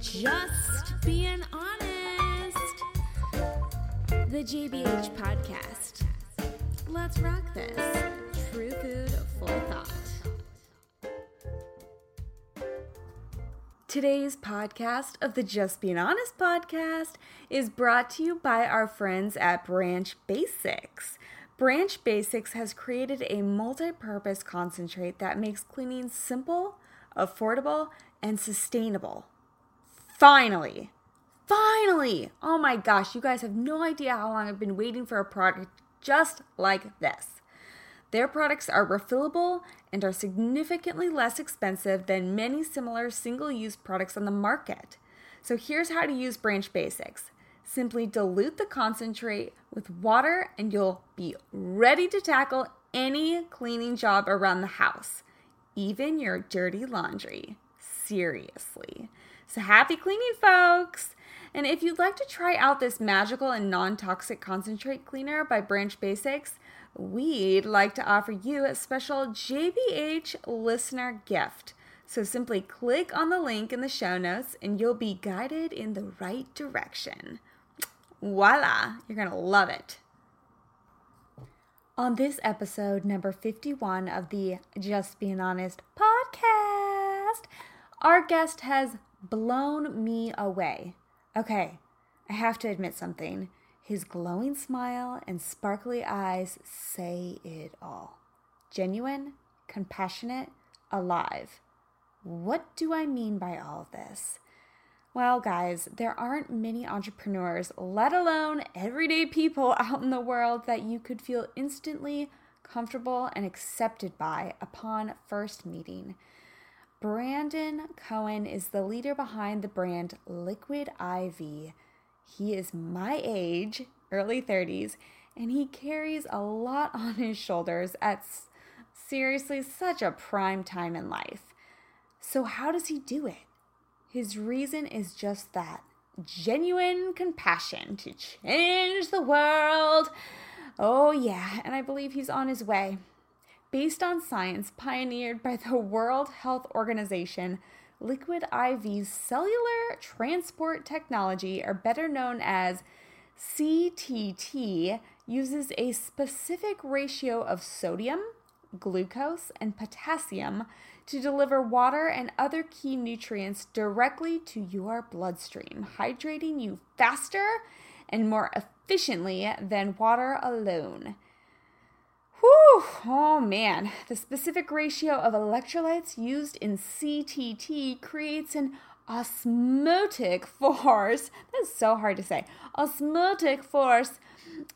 Just being honest. The JBH podcast. Let's rock this. True food for thought. Today's podcast of the Just Being Honest podcast is brought to you by our friends at Branch Basics. Branch Basics has created a multi purpose concentrate that makes cleaning simple, affordable, and sustainable. Finally! Finally! Oh my gosh, you guys have no idea how long I've been waiting for a product just like this. Their products are refillable and are significantly less expensive than many similar single use products on the market. So here's how to use Branch Basics simply dilute the concentrate with water, and you'll be ready to tackle any cleaning job around the house, even your dirty laundry. Seriously. So happy cleaning, folks! And if you'd like to try out this magical and non toxic concentrate cleaner by Branch Basics, we'd like to offer you a special JBH listener gift. So simply click on the link in the show notes and you'll be guided in the right direction. Voila! You're to love it. On this episode, number 51 of the Just Being Honest podcast, our guest has blown me away. Okay, I have to admit something. His glowing smile and sparkly eyes say it all. Genuine, compassionate, alive. What do I mean by all this? Well, guys, there aren't many entrepreneurs, let alone everyday people out in the world, that you could feel instantly comfortable and accepted by upon first meeting. Brandon Cohen is the leader behind the brand Liquid IV. He is my age, early 30s, and he carries a lot on his shoulders at seriously such a prime time in life. So, how does he do it? His reason is just that genuine compassion to change the world. Oh, yeah, and I believe he's on his way based on science pioneered by the World Health Organization, Liquid IV's cellular transport technology, or better known as CTT, uses a specific ratio of sodium, glucose, and potassium to deliver water and other key nutrients directly to your bloodstream, hydrating you faster and more efficiently than water alone. Whew, oh man, the specific ratio of electrolytes used in CTT creates an osmotic force. That's so hard to say. Osmotic force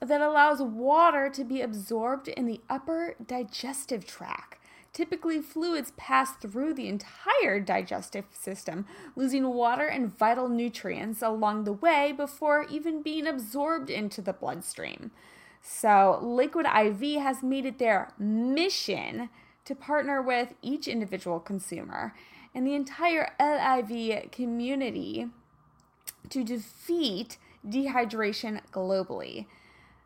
that allows water to be absorbed in the upper digestive tract. Typically, fluids pass through the entire digestive system, losing water and vital nutrients along the way before even being absorbed into the bloodstream. So, Liquid IV has made it their mission to partner with each individual consumer and the entire LIV community to defeat dehydration globally.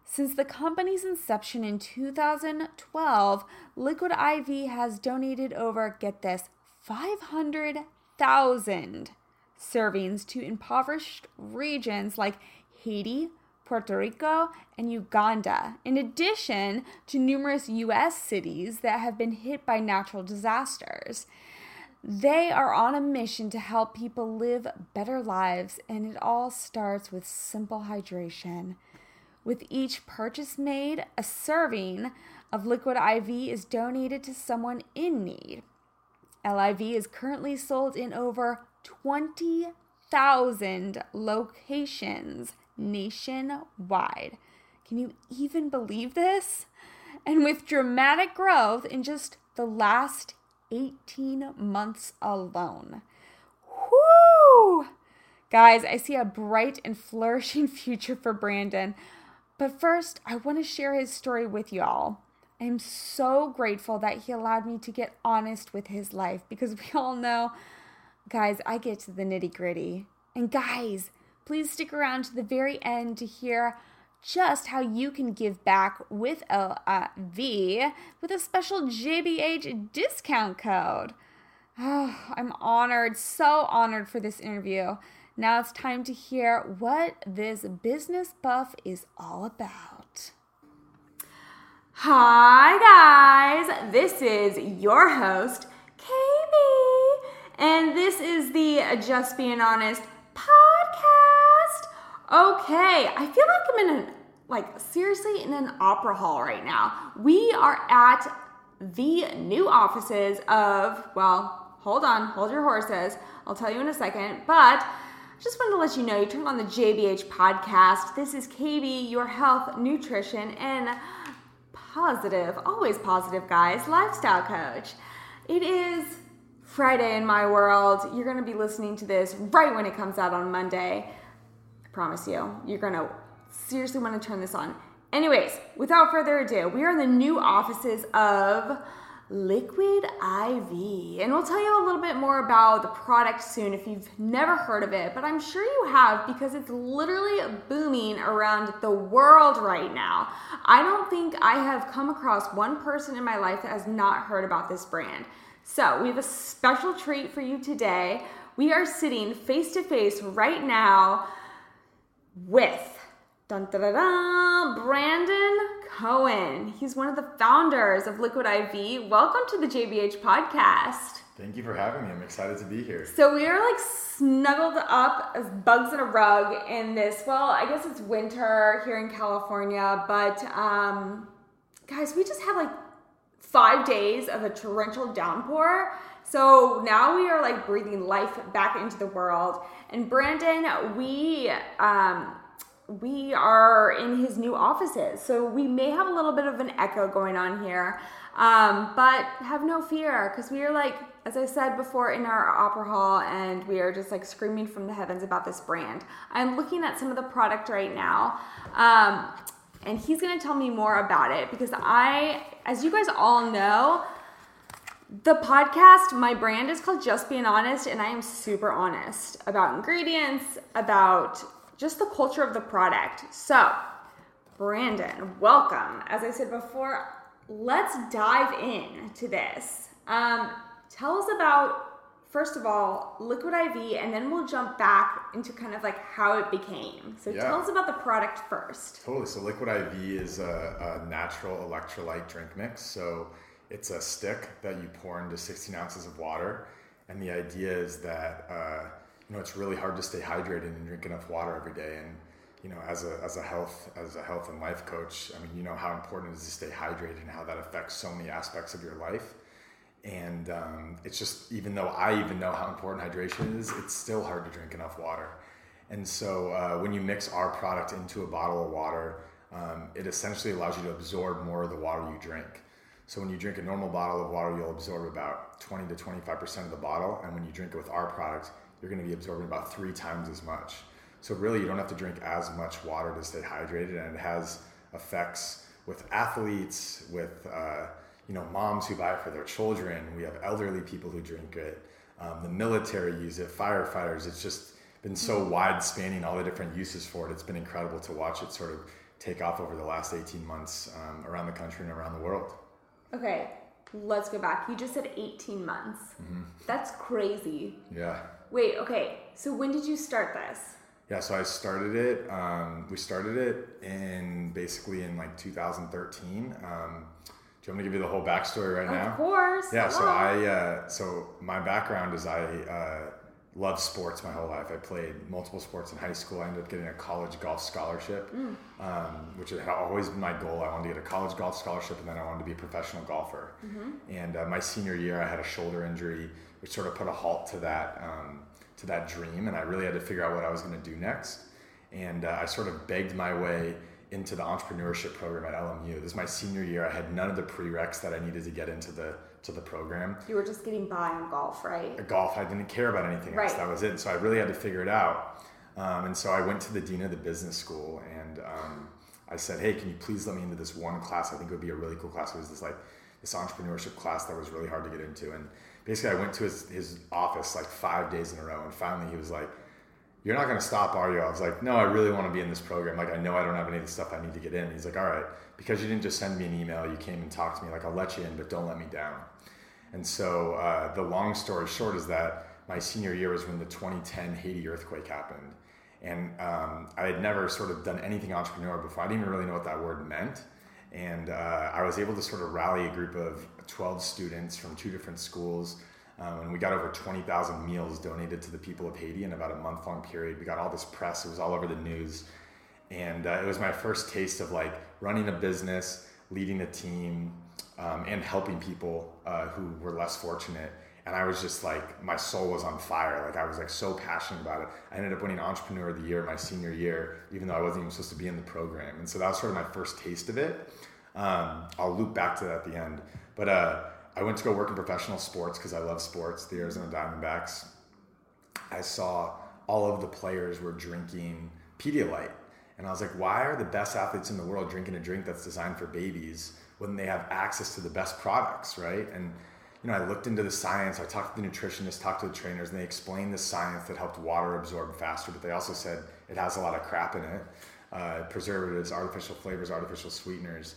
Since the company's inception in 2012, Liquid IV has donated over, get this, 500,000 servings to impoverished regions like Haiti, Puerto Rico, and Uganda, in addition to numerous U.S. cities that have been hit by natural disasters. They are on a mission to help people live better lives, and it all starts with simple hydration. With each purchase made, a serving of liquid IV is donated to someone in need. LIV is currently sold in over 20,000 locations nationwide. Can you even believe this? And with dramatic growth in just the last 18 months alone. Whoo! Guys, I see a bright and flourishing future for Brandon. But first, I want to share his story with y'all. I'm so grateful that he allowed me to get honest with his life because we all know, guys, I get to the nitty gritty. And guys, Please stick around to the very end to hear just how you can give back with LIV with a special JBH discount code. Oh, I'm honored, so honored for this interview. Now it's time to hear what this business buff is all about. Hi, guys. This is your host, KB, and this is the Just Being Honest podcast. Okay, I feel like I'm in an like seriously in an opera hall right now. We are at the new offices of, well, hold on, hold your horses. I'll tell you in a second, but I just wanted to let you know you turned on the JBH podcast. This is KB, your health, nutrition, and positive, always positive, guys, lifestyle coach. It is Friday in my world. You're going to be listening to this right when it comes out on Monday. I promise you, you're to seriously want to turn this on. Anyways, without further ado, we are in the new offices of Liquid IV. And we'll tell you a little bit more about the product soon if you've never heard of it, but I'm sure you have because it's literally booming around the world right now. I don't think I have come across one person in my life that has not heard about this brand. So, we have a special treat for you today. We are sitting face to face right now with Dun, da, da, da, Brandon Cohen. He's one of the founders of Liquid IV. Welcome to the JBH podcast. Thank you for having me. I'm excited to be here. So we are like snuggled up as bugs in a rug in this. Well, I guess it's winter here in California, but um, guys, we just had like five days of a torrential downpour. So now we are like breathing life back into the world. And Brandon, we um, we are in his new offices. So we may have a little bit of an echo going on here. Um, but have no fear because we are like, as I said before, in our opera hall and we are just like screaming from the heavens about this brand. I'm looking at some of the product right now. Um, and he's to tell me more about it because I, as you guys all know, the podcast, my brand is called Just Being Honest, and I am super honest about ingredients, about just the culture of the product. So, Brandon, welcome. As I said before, let's dive in to this. Um, tell us about first of all liquid iv and then we'll jump back into kind of like how it became so yeah. tell us about the product first totally so liquid iv is a, a, natural electrolyte drink mix so it's a stick that you pour into 16 ounces of water and the idea is that uh, you know, it's really hard to stay hydrated and drink enough water every day. And you know, as a as a health as a health and life coach, I mean, you know how important it is to stay hydrated and how that affects so many aspects of your life. And um, it's just even though I even know how important hydration is, it's still hard to drink enough water. And so uh, when you mix our product into a bottle of water, um, it essentially allows you to absorb more of the water you drink. So when you drink a normal bottle of water, you'll absorb about 20 to 25% of the bottle. And when you drink it with our product, you're going to be absorbing about three times as much. So really, you don't have to drink as much water to stay hydrated, and it has effects with athletes, with uh, you know moms who buy it for their children. We have elderly people who drink it. Um, the military use it. Firefighters. It's just been so wide spanning all the different uses for it. It's been incredible to watch it sort of take off over the last 18 months um, around the country and around the world. Okay, let's go back. You just said 18 months. Mm-hmm. That's crazy. Yeah. Wait, okay. So when did you start this? Yeah, so I started it. Um, we started it in basically in like 2013. Um, do you want me to give you the whole backstory right of now? Of course. Yeah. So I, uh, so my background is I uh, loved sports my whole life. I played multiple sports in high school. I ended up getting a college golf scholarship, mm. um, which had always been my goal. I wanted to get a college golf scholarship, and then I wanted to be a professional golfer. Mm-hmm. And uh, my senior year, I had a shoulder injury which sort of put a halt to that um, to that dream, and I really had to figure out what I was going to do next. And uh, I sort of begged my way into the entrepreneurship program at LMU. This is my senior year. I had none of the prereqs that I needed to get into the to the program. You were just getting by on golf, right? Golf. I didn't care about anything right. else. That was it. So I really had to figure it out. Um, and so I went to the dean of the business school and um, I said, "Hey, can you please let me into this one class? I think it would be a really cool class. It was this like this entrepreneurship class that was really hard to get into." And basically I went to his, his office like five days in a row and finally he was like, you're not going to stop, are you? I was like, no, I really want to be in this program. Like, I know I don't have any of the stuff I need to get in. He's like, all right, because you didn't just send me an email, you came and talked to me. Like, I'll let you in, but don't let me down. And so uh, the long story short is that my senior year was when the 2010 Haiti earthquake happened. And um, I had never sort of done anything entrepreneur before. I didn't even really know what that word meant. And uh, I was able to sort of rally a group of 12 students from two different schools. Um, and we got over 20,000 meals donated to the people of Haiti in about a month long period. We got all this press, it was all over the news. And uh, it was my first taste of like running a business, leading a team, um, and helping people uh, who were less fortunate and I was just like my soul was on fire. Like I was like so passionate about it. I ended up winning Entrepreneur of the Year my senior year, even though I wasn't even supposed to be in the program. And so that was sort of my first taste of it. Um, I'll loop back to that at the end. But uh, I went to go work in professional sports because I love sports. The Arizona Diamondbacks. I saw all of the players were drinking Pedialyte, and I was like, why are the best athletes in the world drinking a drink that's designed for babies when they have access to the best products, right? And you know, I looked into the science. I talked to the nutritionists, talked to the trainers, and they explained the science that helped water absorb faster. But they also said it has a lot of crap in it, uh, preservatives, artificial flavors, artificial sweeteners.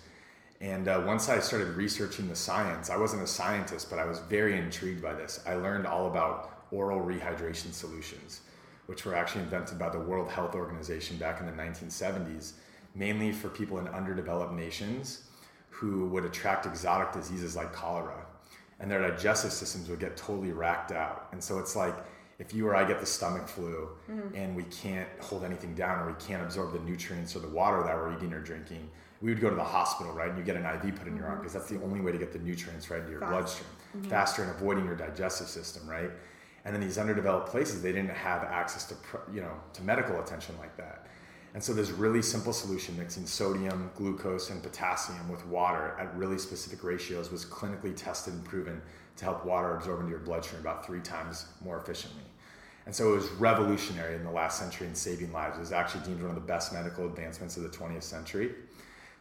And uh, once I started researching the science, I wasn't a scientist, but I was very intrigued by this. I learned all about oral rehydration solutions, which were actually invented by the World Health Organization back in the 1970s, mainly for people in underdeveloped nations who would attract exotic diseases like cholera and their digestive systems would get totally racked out. And so it's like if you or I get the stomach flu mm-hmm. and we can't hold anything down or we can't absorb the nutrients or the water that we're eating or drinking, we would go to the hospital, right? And you get an IV put in your arm because mm-hmm. that's the only way to get the nutrients right into your Fast. bloodstream mm-hmm. faster and avoiding your digestive system, right? And in these underdeveloped places, they didn't have access to, you know, to medical attention like that. And so this really simple solution mixing sodium, glucose, and potassium with water at really specific ratios was clinically tested and proven to help water absorb into your bloodstream about three times more efficiently. And so it was revolutionary in the last century in saving lives. It was actually deemed one of the best medical advancements of the 20th century.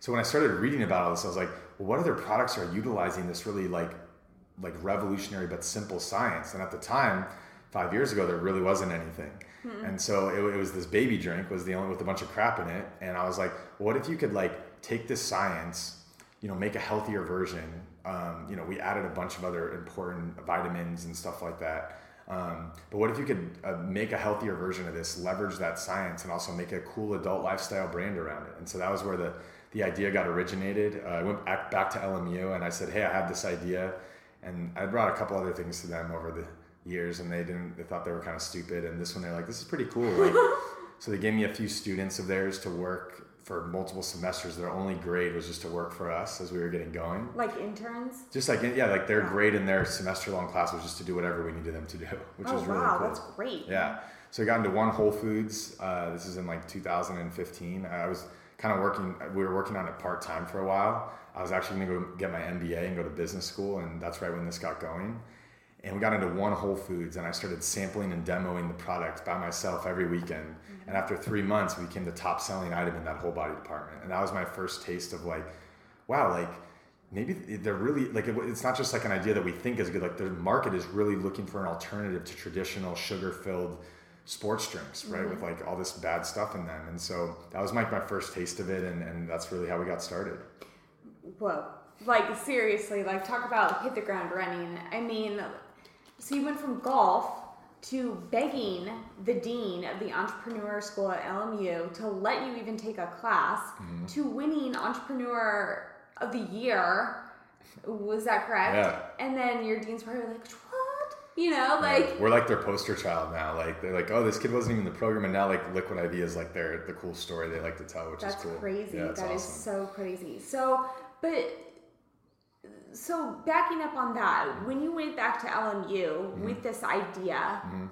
So when I started reading about all this, I was like, well, what other products are utilizing this really like like revolutionary but simple science? And at the time, five years ago, there really wasn't anything. Mm-hmm. And so it, it, was this baby drink was the only with a bunch of crap in it. And I was like, well, what if you could like take this science, you know, make a healthier version. Um, you know, we added a bunch of other important vitamins and stuff like that. Um, but what if you could uh, make a healthier version of this, leverage that science, and also make a cool adult lifestyle brand around it? And so that was where the the idea got originated. Uh, I went back, back to LMU and I said, hey, I have this idea, and I brought a couple other things to them over the years and they didn't they thought they were kind of stupid. And this one they're like this is pretty cool. Like, so they gave me a few students of theirs to work for multiple semesters. Their only grade was just to work for us as we were getting going. Like interns? Just like yeah like their grade in their semester long class was just to do whatever we needed them to do which oh, was really wow cool. that's great. Yeah. So i got into one whole foods uh, this is in like 2015 i was kind of working we were working on it part-time for a while i was actually going to go get my mba and go to business school and that's right when this got going and we got into one Whole Foods and I started sampling and demoing the product by myself every weekend. Mm-hmm. And after three months, we became the top selling item in that whole body department. And that was my first taste of like, wow, like maybe they're really like it's not just like an idea that we think is good. Like the market is really looking for an alternative to traditional sugar filled sports drinks, right? Mm-hmm. With like all this bad stuff in them. And so that was like my first taste of it. And, and that's really how we got started. Whoa. Like seriously, like talk about hit the ground running. I mean, so you went from golf to begging the dean of the entrepreneur school at LMU to let you even take a class mm-hmm. to winning entrepreneur of the year. Was that correct? Yeah. And then your dean's probably like? You know, like yeah. we're like their poster child now. Like they're like, oh, this kid wasn't even in the program, and now like Liquid IV is like their the cool story they like to tell, which That's is cool. That's crazy. Yeah, that awesome. is so crazy. So, but so backing up on that, when you went back to LMU mm-hmm. with this idea, mm-hmm.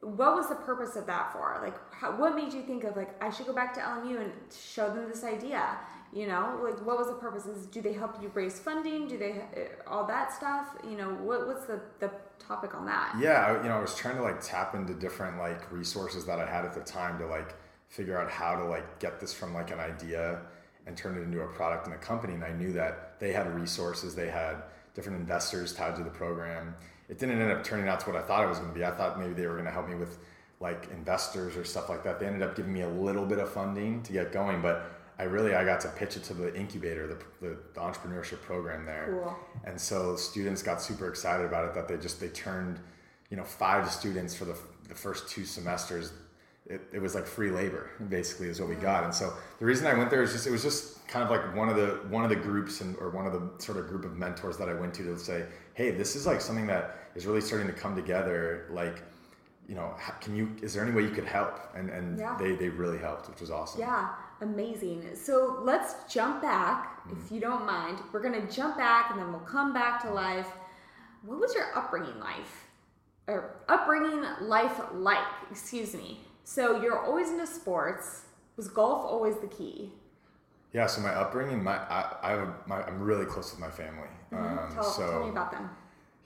what was the purpose of that for? Like, how, what made you think of like I should go back to LMU and show them this idea? You know, like what was the purpose? Is do they help you raise funding? Do they uh, all that stuff? You know, what, what's the the topic on that? Yeah, you know, I was trying to like tap into different like resources that I had at the time to like figure out how to like get this from like an idea and turn it into a product and a company. And I knew that they had resources, they had different investors tied to the program. It didn't end up turning out to what I thought it was going to be. I thought maybe they were going to help me with like investors or stuff like that. They ended up giving me a little bit of funding to get going, but I really I got to pitch it to the incubator, the, the, the entrepreneurship program there, Cool. and so students got super excited about it that they just they turned, you know, five students for the the first two semesters. It, it was like free labor basically is what we got, and so the reason I went there is just it was just kind of like one of the one of the groups and or one of the sort of group of mentors that I went to to say, hey, this is like something that is really starting to come together, like. You know, can you? Is there any way you could help? And and Yeah. they they really helped, which was awesome. Yeah, amazing. So let's jump back, if you don't mind. We're gonna jump back and then we'll come back to life. What was your upbringing life? Or upbringing life like, excuse me. So you're always into sports. Was golf always the key? Yeah, so my upbringing, my I, I my, I'm really close with my family. Um, Mm-hmm. tell, so tell me about them.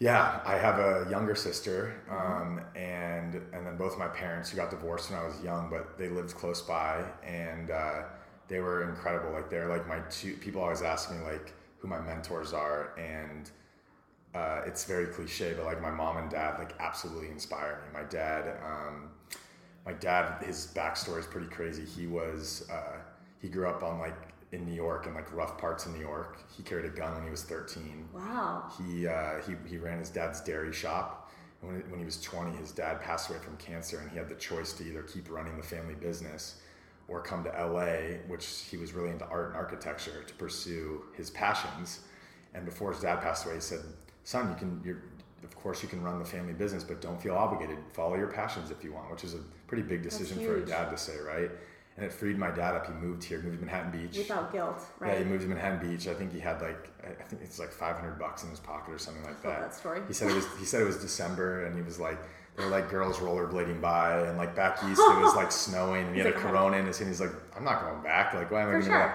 Yeah, I have a younger sister, um, and and then both my parents who got divorced when I was young, but they lived close by, and uh, they were incredible. Like they're like my two. People always ask me like who my mentors are, and uh, it's very cliche, but like my mom and dad like absolutely inspire me. My dad, um, my dad, his backstory is pretty crazy. He was uh, he grew up on like in New York in like rough parts of New York. He carried a gun when he was 13. Wow. He uh, he he ran his dad's dairy shop. And when, when he was 20, his dad passed away from cancer, and he had the choice to either keep running the family business or come to LA, which he was really into art and architecture, to pursue his passions. And before his dad passed away, he said, "Son, you can. You're, of course, you can run the family business, but don't feel obligated. Follow your passions if you want," which is a pretty big decision for a dad to say, right? And it freed my dad up. He moved here, moved to Manhattan Beach. Without guilt, right? Yeah, he moved to Manhattan Beach. I think he had like I think it's like 500 bucks in his pocket or something like that. that story. He said it was he said it was December and he was like there were like girls rollerblading by and like back east it was like snowing and he had a like, Corona in his hand. He's like I'm not going back. Like why am I going sure. to?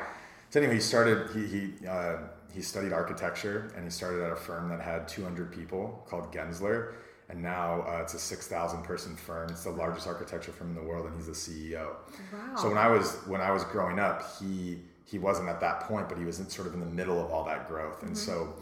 So anyway, he started he he uh, he studied architecture and he started at a firm that had 200 people called Gensler. And now uh, it's a 6,000 person firm. It's the largest architecture firm in the world, and he's the CEO. Wow. So when I was when I was growing up, he he wasn't at that point, but he was in, sort of in the middle of all that growth. And so,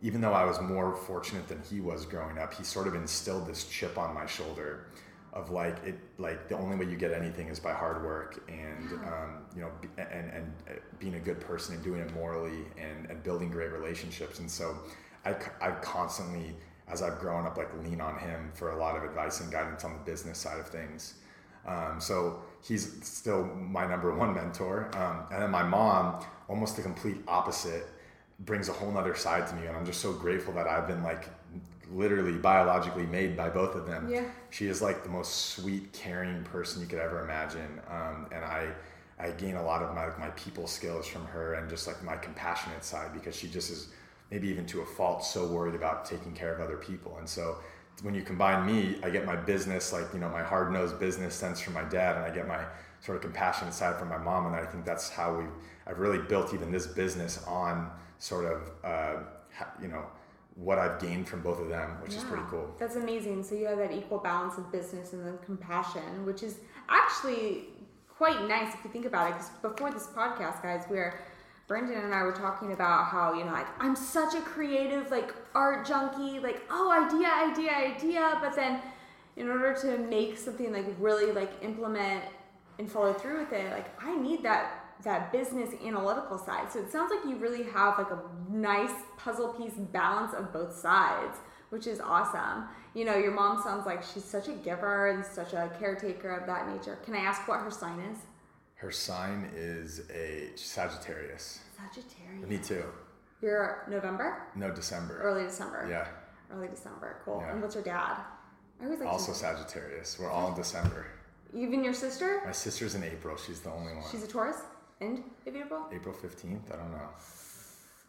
even though I was more fortunate than he was growing up, he sort of instilled this chip on my shoulder of like it like the only way you get anything is by hard work and um, you know be- and and uh, being a good person and doing it morally and, and building great relationships. And so, I I've constantly as I've grown up like lean on him for a lot of advice and guidance on the business side of things. Um, so he's still my number one mentor. Um, and then my mom, almost the complete opposite, brings a whole nother side to me. And I'm just so grateful that I've been like literally biologically made by both of them. Yeah. She is like the most sweet, caring person you could ever imagine. Um, and I, I gain a lot of my, like, my people skills from her and just like my compassionate side because she just is maybe even to a fault so worried about taking care of other people. And so when you combine me, I get my business, like, you know, my hard nosed business sense from my dad, and I get my sort of compassionate side from my mom. And I think that's how we, I've really built even this business on sort of, uh, you know, what I've gained from both of them, which is pretty cool. That's amazing. So you have that equal balance of business and then compassion, which is actually quite nice if you think about it. Because before this podcast, guys, where Brandon and I were talking about how you know, like I'm such a creative, like art junkie, like oh, idea, idea, idea, but then in order to make something like really like implement and follow through with it, like I need that that business analytical side. So it sounds like you really have like a nice puzzle piece balance of both sides, which is awesome. You know, your mom sounds like she's such a giver and such a caretaker of that nature. Can I ask what her sign is? Her sign is a Sagittarius. Sagittarius. Me too. You're November? No, December. Early December. Yeah. Early December. Cool. Yeah. And what's your dad? I always like Also. Sagittarius. We're all in December. Even your sister? My sister's in April. She's the only one. She's a Taurus? End of April? April 15th? I don't know.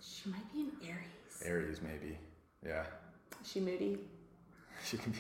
She might be an Aries. Aries, maybe. Yeah. Is she moody? She can be.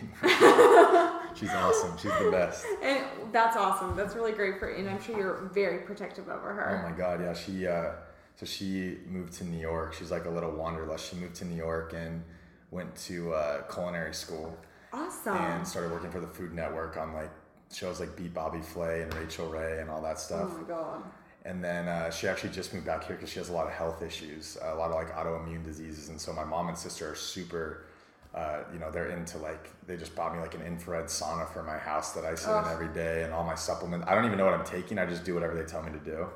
She's awesome. She's the best. And that's awesome. That's really great for and I'm sure you're very protective over her. Oh my God. Yeah. She, uh, so she moved to New York. She's like a little wanderlust. She moved to New York and went to uh, culinary school awesome. and started working for the Food Network on like shows like Beat Bobby Flay and Rachael Ray and all that stuff. oh my god. And then uh, she actually just moved back here because she has a lot of health issues, a lot of like autoimmune diseases. And so my mom and sister are super, uh, you know, they're into like, they just bought me like an infrared sauna for my house that I sit Ugh. in every day and all my supplements. I don't even know what I'm taking. I just do whatever they tell me to do.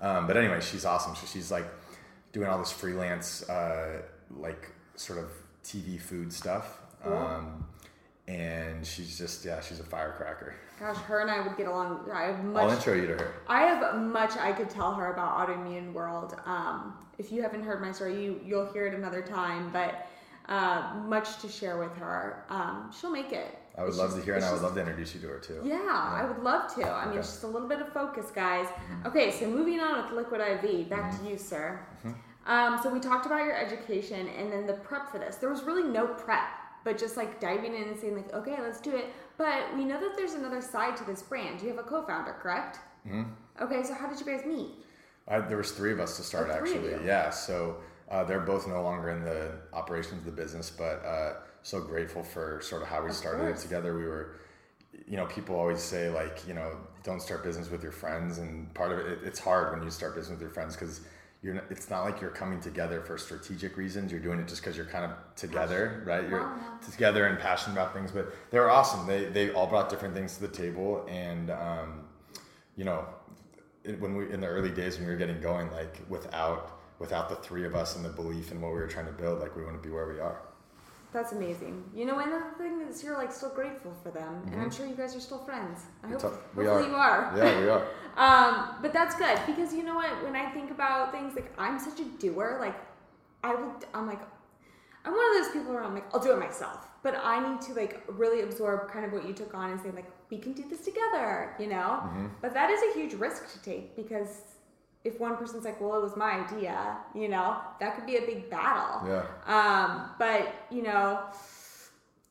Um, but anyway, she's awesome. So she's like doing all this freelance, uh, like sort of TV food stuff. Cool. Um, and she's just yeah, she's a firecracker. Gosh, her and I would get along. I have I'll much. intro you to her. I have much I could tell her about autoimmune world. Um, if you haven't heard my story, you you'll hear it another time. But uh, much to share with her. Um, she'll make it. I would It's love just- to hear, and I would love to introduce you to her too. Yeah, I would love to. I mean, Okay. just a little bit of focus, guys. Okay, so moving on with Liquid IV, back to you, sir. Um, so we talked about your education and then the prep for this. There was really no prep, but just like diving in and saying like, okay, let's do it. But we know that there's another side to this brand. You have a co-founder, correct? Mm-hmm. Okay, so how did you guys meet? I, there was three of us to start Oh, actually. Yeah. So uh, they're both no longer in the operations of the business, but uh, so grateful for sort of how we Of started course. it together. We were, you know, people always say like, you know, don't start business with your friends, and part of it, it's hard when you start business with your friends because you're. It's not like you're coming together for strategic reasons. You're doing it just because you're kind of together, right? You're Wow. together and passionate about things. But they were awesome. They they all brought different things to the table, and um, you know, it, when we in the early days when we were getting going, like without without the three of us and the belief in what we were trying to build, like we wouldn't be where we are. That's amazing. You know, and the thing is, you're like still grateful for them, and I'm sure you guys are still friends. I hope, It's a- hopefully we are. you are. Yeah, we are. Um, but that's good because you know what? When I think about things, like I'm such a doer. Like I will. I'm like, I'm one of those people where I'm like, I'll do it myself. But I need to like really absorb kind of what you took on and say like, we can do this together. You know. But that is a huge risk to take because if one person's like, well, it was my idea. You know, that could be a big battle. Yeah. Um, but you know,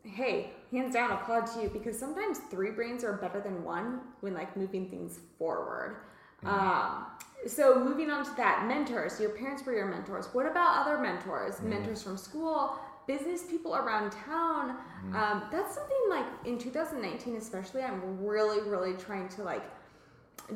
hey, hands down, applaud to you because sometimes three brains are better than one when like moving things forward. Um, so moving on to that, mentors. Your parents were your mentors. What about other mentors? Mentors from school, business people around town. Um, that's something like in 2019, especially. I'm really, really trying to like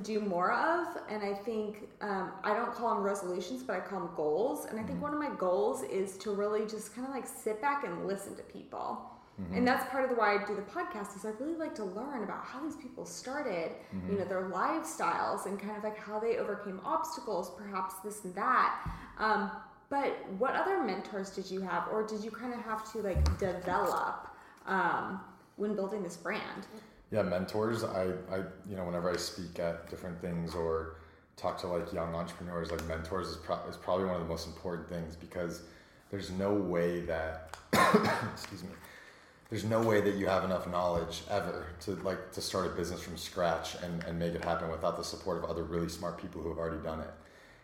do more of and i think um, i don't call them resolutions but i call them goals. And i think one of my goals is to really just kind of like sit back and listen to people. And that's part of the why i do the podcast is i really like to learn about how these people started you know their lifestyles and kind of like how they overcame obstacles perhaps this and that. Um, but what other mentors did you have or did you kind of have to like develop um, when building this brand Yeah, mentors. I, I, you know, whenever I speak at different things or talk to like young entrepreneurs, like mentors is, pro- is probably one of the most important things because there's no way that, excuse me, there's no way that you have enough knowledge ever to like to start a business from scratch and, and make it happen without the support of other really smart people who have already done it.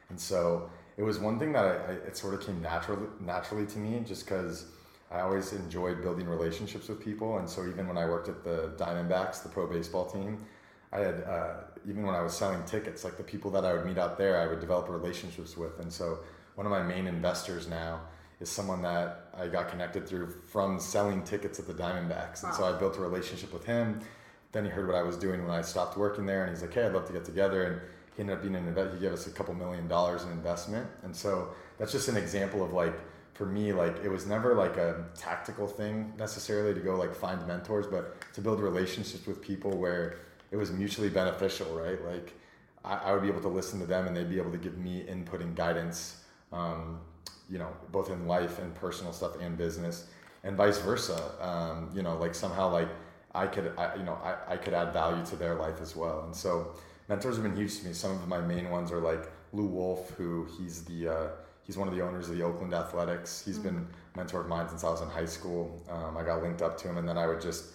And so it was one thing that I, I it sort of came naturally naturally to me just because I always enjoyed building relationships with people. And so even when I worked at the Diamondbacks, the pro baseball team, I had uh, even when I was selling tickets, like the people that I would meet out there, I would develop relationships with. And so one of my main investors now is someone that I got connected through from selling tickets at the Diamondbacks. And so I built a relationship with him. Then he heard what I was doing when I stopped working there, and he's like, "Hey, I'd love to get together." And he ended up being an invest. He gave us a couple million dollars in investment, and so that's just an example of like for me, like it was never like a tactical thing necessarily to go like find mentors, but to build relationships with people where it was mutually beneficial, right? Like I, I would be able to listen to them, and they'd be able to give me input and guidance. Um, you know, both in life and personal stuff and business, and vice versa. Um, you know, like somehow like I could, I, you know, I, I could add value to their life as well. And so mentors have been huge to me. Some of my main ones are like Lou Wolf, who he's the uh, he's one of the owners of the Oakland Athletics. He's been a mentor of mine since I was in high school. Um, I got linked up to him, and then I would just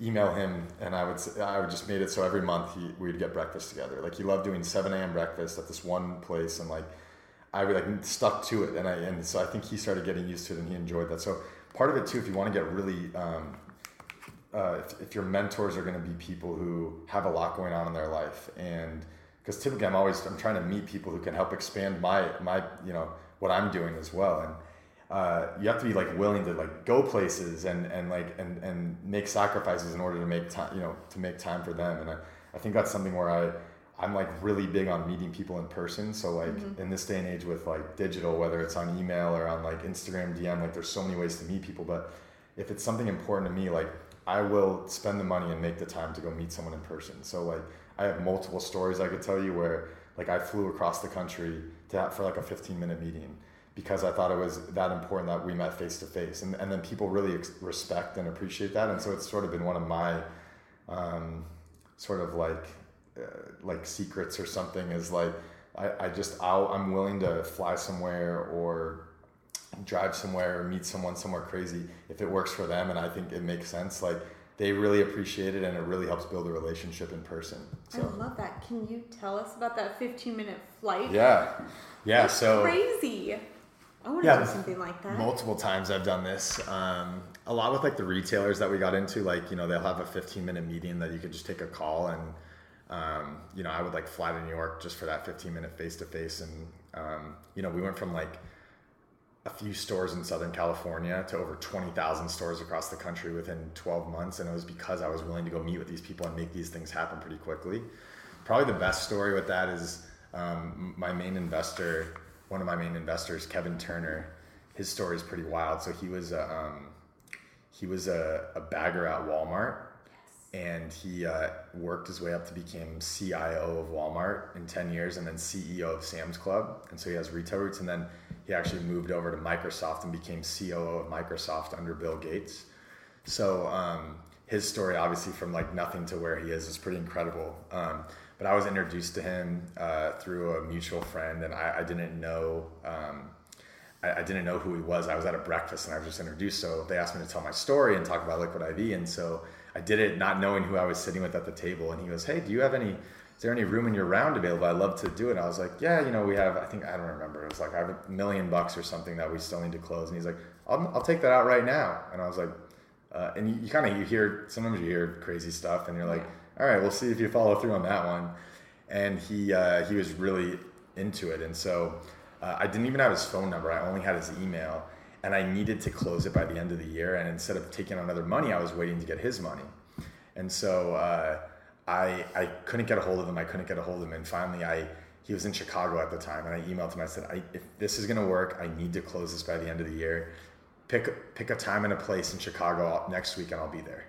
email him, and I would I would just made it so every month he, we'd get breakfast together. Like he loved doing 7 a.m. breakfast at this one place, and like I would like stuck to it, and I and so I think he started getting used to it, and he enjoyed that. So part of it too, if you want to get really, um, uh, if, if your mentors are going to be people who have a lot going on in their life, and because typically I'm always I'm trying to meet people who can help expand my my you know what I'm doing as well, and uh, you have to be like willing to like go places and and like and and make sacrifices in order to make time you know to make time for them, and I, I think that's something where I I'm like really big on meeting people in person. So like in this day and age with like digital, whether it's on email or on like Instagram DM, like there's so many ways to meet people. But if it's something important to me, like I will spend the money and make the time to go meet someone in person. So like I have multiple stories I could tell you where Like I flew across the country to have, for like a 15 minute meeting because I thought it was that important that we met face to face, and and then people really ex- respect and appreciate that, and so it's sort of been one of my um, sort of like uh, like secrets or something is like I, I just I'll, I'm willing to fly somewhere or drive somewhere or meet someone somewhere crazy if it works for them and I think it makes sense. Like they really appreciate it and it really helps build a relationship in person so I love that. Can you tell us about that 15 minute flight? yeah yeah That's so crazy. I want to Yeah, do something like that. multiple times I've done this. Um, a lot with like the retailers that we got into, like you know they'll have a 15 minute meeting that you could just take a call and um, you know I would like fly to New York just for that 15 minute face to face and um, you know we went from like a few stores in Southern California to over 20,000 stores across the country within 12 months and it was because I was willing to go meet with these people and make these things happen pretty quickly. Probably the best story with that is um, my main investor, one of my main investors, Kevin Turner. His story is pretty wild. So he was a, um, he was a, a bagger at Walmart, and he uh, worked his way up to become CIO of Walmart in ten years, and then CEO of Sam's Club. And so he has retail roots, and then he actually moved over to Microsoft and became COO of Microsoft under Bill Gates. So um, his story, obviously, from like nothing to where he is, is pretty incredible. Um, but I was introduced to him uh, through a mutual friend, and I, I didn't know. Um, I, I didn't know who he was. I was at a breakfast and I was just introduced. So they asked me to tell my story and talk about Liquid IV. And so I did it not knowing who I was sitting with at the table. And he goes, Hey, do you have any, is there any room in your round available? I'd love to do it. And I was like, Yeah, you know, we have, I think, I don't remember. It was like, I have a million bucks or something that we still need to close. And he's like, I'll, I'll take that out right now. And I was like, uh, and you, you kind of, you hear, sometimes you hear crazy stuff and you're like, all right, we'll see if you follow through on that one. And he, uh, he was really into it. And so, uh, I didn't even have his phone number. I only had his email, and I needed to close it by the end of the year. And instead of taking on other money, I was waiting to get his money. And so uh, I I couldn't get a hold of him. I couldn't get a hold of him. And finally, I he was in Chicago at the time, and I emailed him. I said, I, if this is to work, I need to close this by the end of the year. Pick pick a time and a place in Chicago next week, and I'll be there.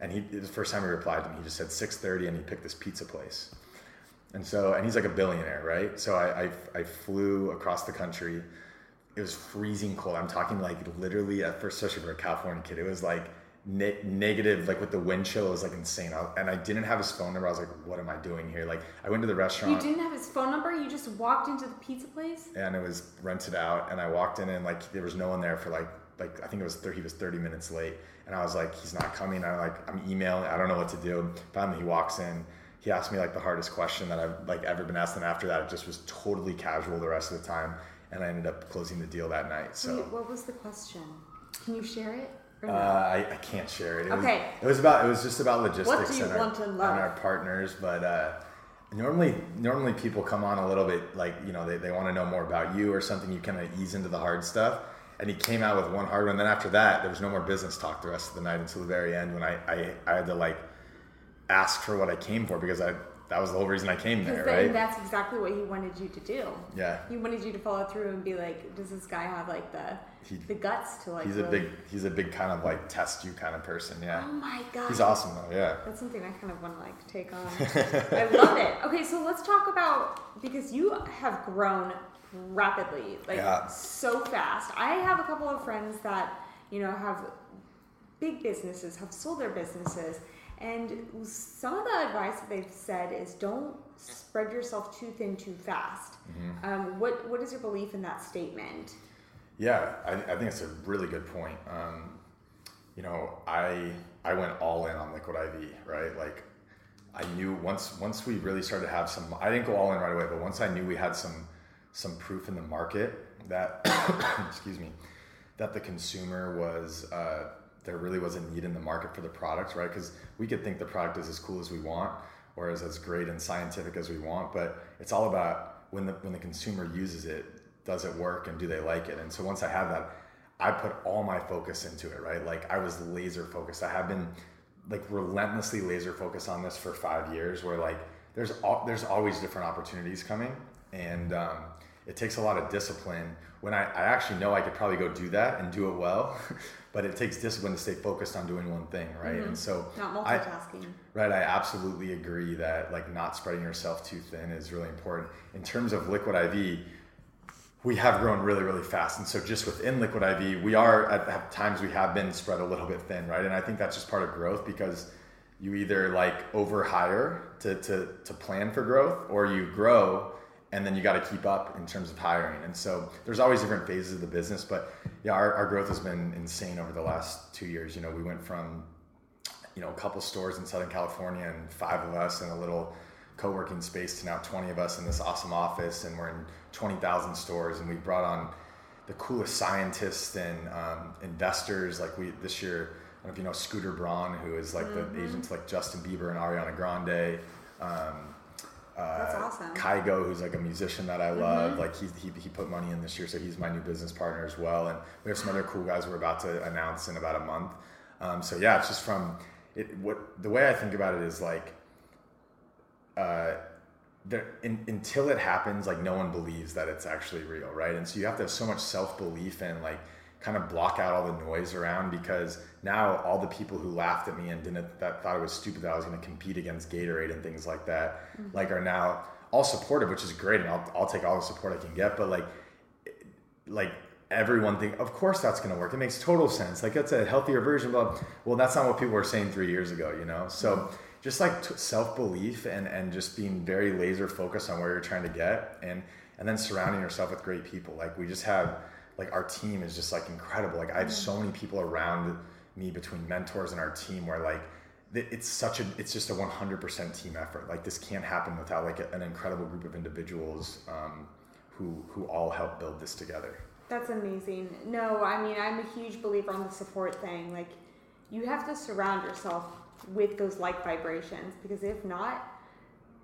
And he the first time he replied to me, he just said 6:30, and he picked this pizza place. And so, and he's like a billionaire, right? So I, I, I flew across the country. It was freezing cold. I'm talking like literally at first, especially for a California kid, it was like ne- negative, like with the wind chill, it was like insane. I, and I didn't have his phone number. I was like, what am I doing here? Like I went to the restaurant. You didn't have his phone number? You just walked into the pizza place? and it was rented out. And I walked in and like there was no one there for like like I think it was 30, he was 30 minutes late. And I was like, he's not coming. I'm like, I'm emailing. I don't know what to do. Finally, he walks in. He asked me like the hardest question that I've like ever been asked. And after that, it just was totally casual the rest of the time. And I ended up closing the deal that night. So Wait, what was the question? Can you share it? Uh. I, I can't share it. It was, Okay. it was about it was just about logistics and, our, and our partners. But uh, normally normally people come on a little bit like you know they, they want to know more about you or something. You kind of ease into the hard stuff. And he came out with one hard one. Then after that, there was no more business talk the rest of the night until the very end when I, I, I had to like ask for what I came for because I that was the whole reason I came there, then right? that's exactly what he wanted you to do. Yeah. He wanted you to follow through and be like, does this guy have like the He- the guts to like He's a big he's a big kind of like test you kind of person. Yeah. Oh my god. He's awesome though. Yeah. That's something I kind of want to like take on. I love it. Okay, so let's talk about because you have grown rapidly, like Yeah. so fast. I have a couple of friends that you know have big businesses, have sold their businesses, and some of the advice that they've said is don't spread yourself too thin too fast. Um, what what is your belief in that statement? Yeah, I, I think it's a really good point. Um, you know, I I went all in on Liquid IV, right? Like, I knew once once we really started to have some. I didn't go all in right away, but once I knew we had some some proof in the market that, excuse me, that the consumer was uh, there really was a need in the market for the product, right? Because we could think the product is as cool as we want, or is as great and scientific as we want, but it's all about when the when the consumer uses it, does it work and do they like it? And so once I have that, I put all my focus into it, right? Like I was laser focused. I have been like relentlessly laser focused on this for five years. Where like there's al- there's always different opportunities coming, and um, it takes a lot of discipline when I, I actually know I could probably go do that and do it well, but it takes discipline to stay focused on doing one thing, right? Mm-hmm. And so Not I- multitasking. Right, I absolutely agree that like not spreading yourself too thin is really important. In terms of Liquid IV, we have grown really, really fast, and so just within Liquid IV, we are at, at times we have been spread a little bit thin, right? And I think that's just part of growth because you either like overhire to to to plan for growth, or you grow and then you got to keep up in terms of hiring. And so there's always different phases of the business, but yeah, our, our growth has been insane over the last two years. You know, we went from you know a couple stores in Southern California and five of us in a little co-working space to now 20 of us in this awesome office and we're in 20,000 stores and we brought on the coolest scientists and um, investors like we this year I don't know if you know Scooter Braun who is like the agent to like Justin Bieber and Ariana Grande um, uh, That's awesome. Kygo, who's like a musician that I love, like he, he, he put money in this year, so he's my new business partner as well. And we have some other cool guys we're about to announce in about a month. Um, so yeah, it's just from it. What the way I think about it is like, uh, there in, until it happens, like no one believes that it's actually real, right? And so you have to have so much self belief and like kind of block out all the noise around because now all the people who laughed at me and didn't that thought it was stupid that I was going to compete against Gatorade and things like that, mm-hmm. like are now all supportive, which is great, and I'll I'll take all the support I can get. But like, like everyone think, of course that's going to work. It makes total sense. Like that's a healthier version. But well, that's not what people were saying three years ago, you know. So mm-hmm. just like t- self belief and and just being very laser focused on where you're trying to get, and and then surrounding yourself with great people. Like we just have like our team is just like incredible. Like I have so many people around me between mentors and our team where like it's such a it's just a 100% team effort like this can't happen without like a- an incredible group of individuals um, who who all help build this together That's amazing. No, I mean, I'm a huge believer on the support thing. Like, you have to surround yourself with those like vibrations because if not,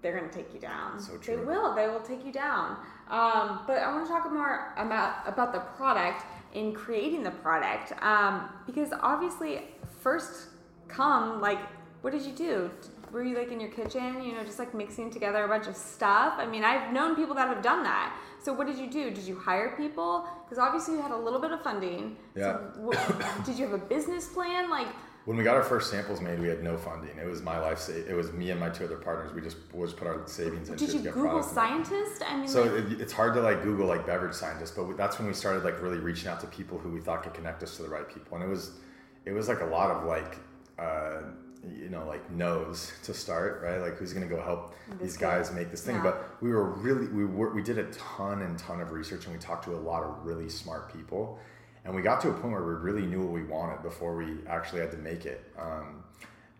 they're going to take you down. So true. They will. They will take you down. Um, but I want to talk more about about the product in creating the product um, because obviously, first come like, what did you do? Were you like in your kitchen, you know, just like mixing together a bunch of stuff? I mean, I've known people that have done that. So what did you do? Did you hire people? Because obviously you had a little bit of funding. Yeah. So what, did you have a business plan? Like, when we got our first samples made we had no funding it was my life sa- it was me and my two other partners we just we just put our savings into did you to Google scientist? I mean, So like, it, it's hard to like Google like beverage scientists, but that's when we started like really reaching out to people who we thought could connect us to the right people, and it was it was like a lot of like uh, you know like no's to start, right? Like who's gonna go help This these guy. guys make this thing? Yeah. But we were really we were we did a ton and ton of research, and we talked to a lot of really smart people, and we got to a point where we really knew what we wanted before we actually had to make it. Um,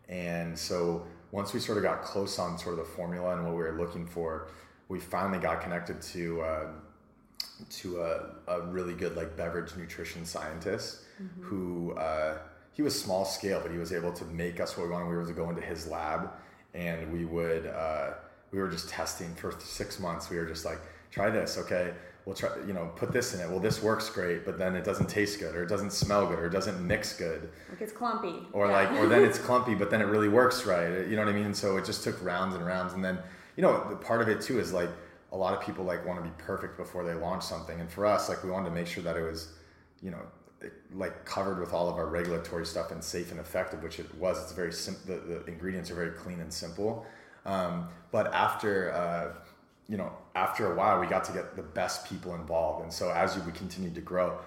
and so once we sort of got close on sort of the formula and what we were looking for, we finally got connected to uh, to a, a really good like beverage nutrition scientist who uh, he was small scale, but he was able to make us what we wanted. We were to go into his lab, and we would uh, we were just testing for six months. We were just like, try this, okay? We'll try, you know, put this in it. Well, this works great, but then it doesn't taste good, or it doesn't smell good, or it doesn't mix good. Like it's clumpy. or Yeah. like or then it's clumpy but then it really works right. You know what i mean? So it just took rounds and rounds. And then you know the part of it too is like a lot of people like want to be perfect before they launch something. And for us like we wanted to make sure that it was you know like covered with all of our regulatory stuff and safe and effective which it was. It's very simple the, the ingredients are very clean and simple. Um, but after uh, you know after a while we got to get the best people involved and so as we continued to grow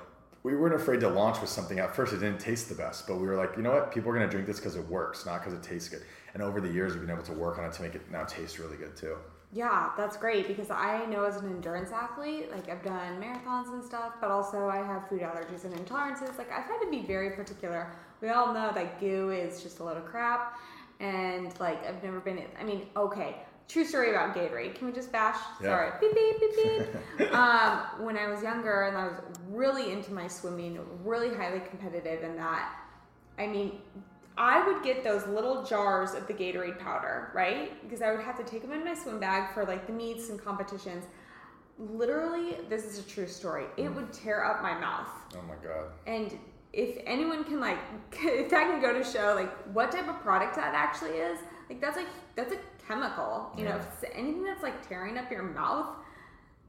we weren't afraid to launch with something at first it didn't taste the best but we were like you know what people are going to drink this because it works not because it tastes good and over the years we've been able to work on it to make it now taste really good too Yeah, that's great because I know as an endurance athlete, like I've done marathons and stuff, but also I have food allergies and intolerances. Like I've had to be very particular. We all know that goo is just a load of crap, and like I've never been. I mean, okay, true story about Gatorade. Can we just bash? Yeah. Sorry, beep beep beep beep. um, when I was younger and I was really into my swimming, really highly competitive, in that, I mean, I would get those little jars of the Gatorade powder, right? Because I would have to take them in my swim bag for like the meets and competitions. Literally, this is a true story. It would tear up my mouth. oh my god And if anyone can like, if that can go to show like what type of product that actually is, like that's like that's a chemical. You know, if it's anything that's like tearing up your mouth,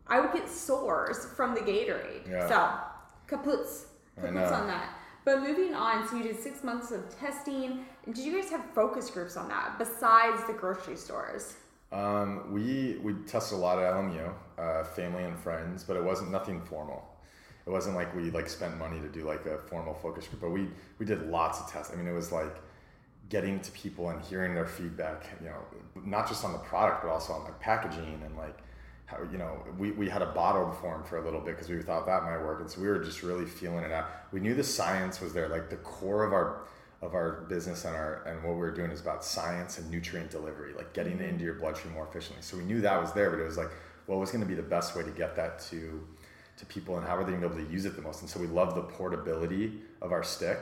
I would get sores from the Gatorade. Yeah. So, kaputs. Kaputs on that. But moving on, so you did six months of testing. Did you guys have focus groups on that besides the grocery stores? Um, we we tested a lot at LMU, uh, family and friends, but it wasn't nothing formal. It wasn't like we like spent money to do like a formal focus group, but we we did lots of tests. I mean, it was like getting to people and hearing their feedback. You know, not just on the product, but also on like packaging and like how you know we, we had a bottled form for a little bit because we thought that might work, and so we were just really feeling it out. We knew the science was there, like the core of our of our business and our and what we were doing is about science and nutrient delivery, like getting it mm-hmm. into your bloodstream more efficiently. So we knew that was there, but it was like, what was going to be the best way to get that to to people, and how are they going to be able to use it the most? And so we love the portability of our stick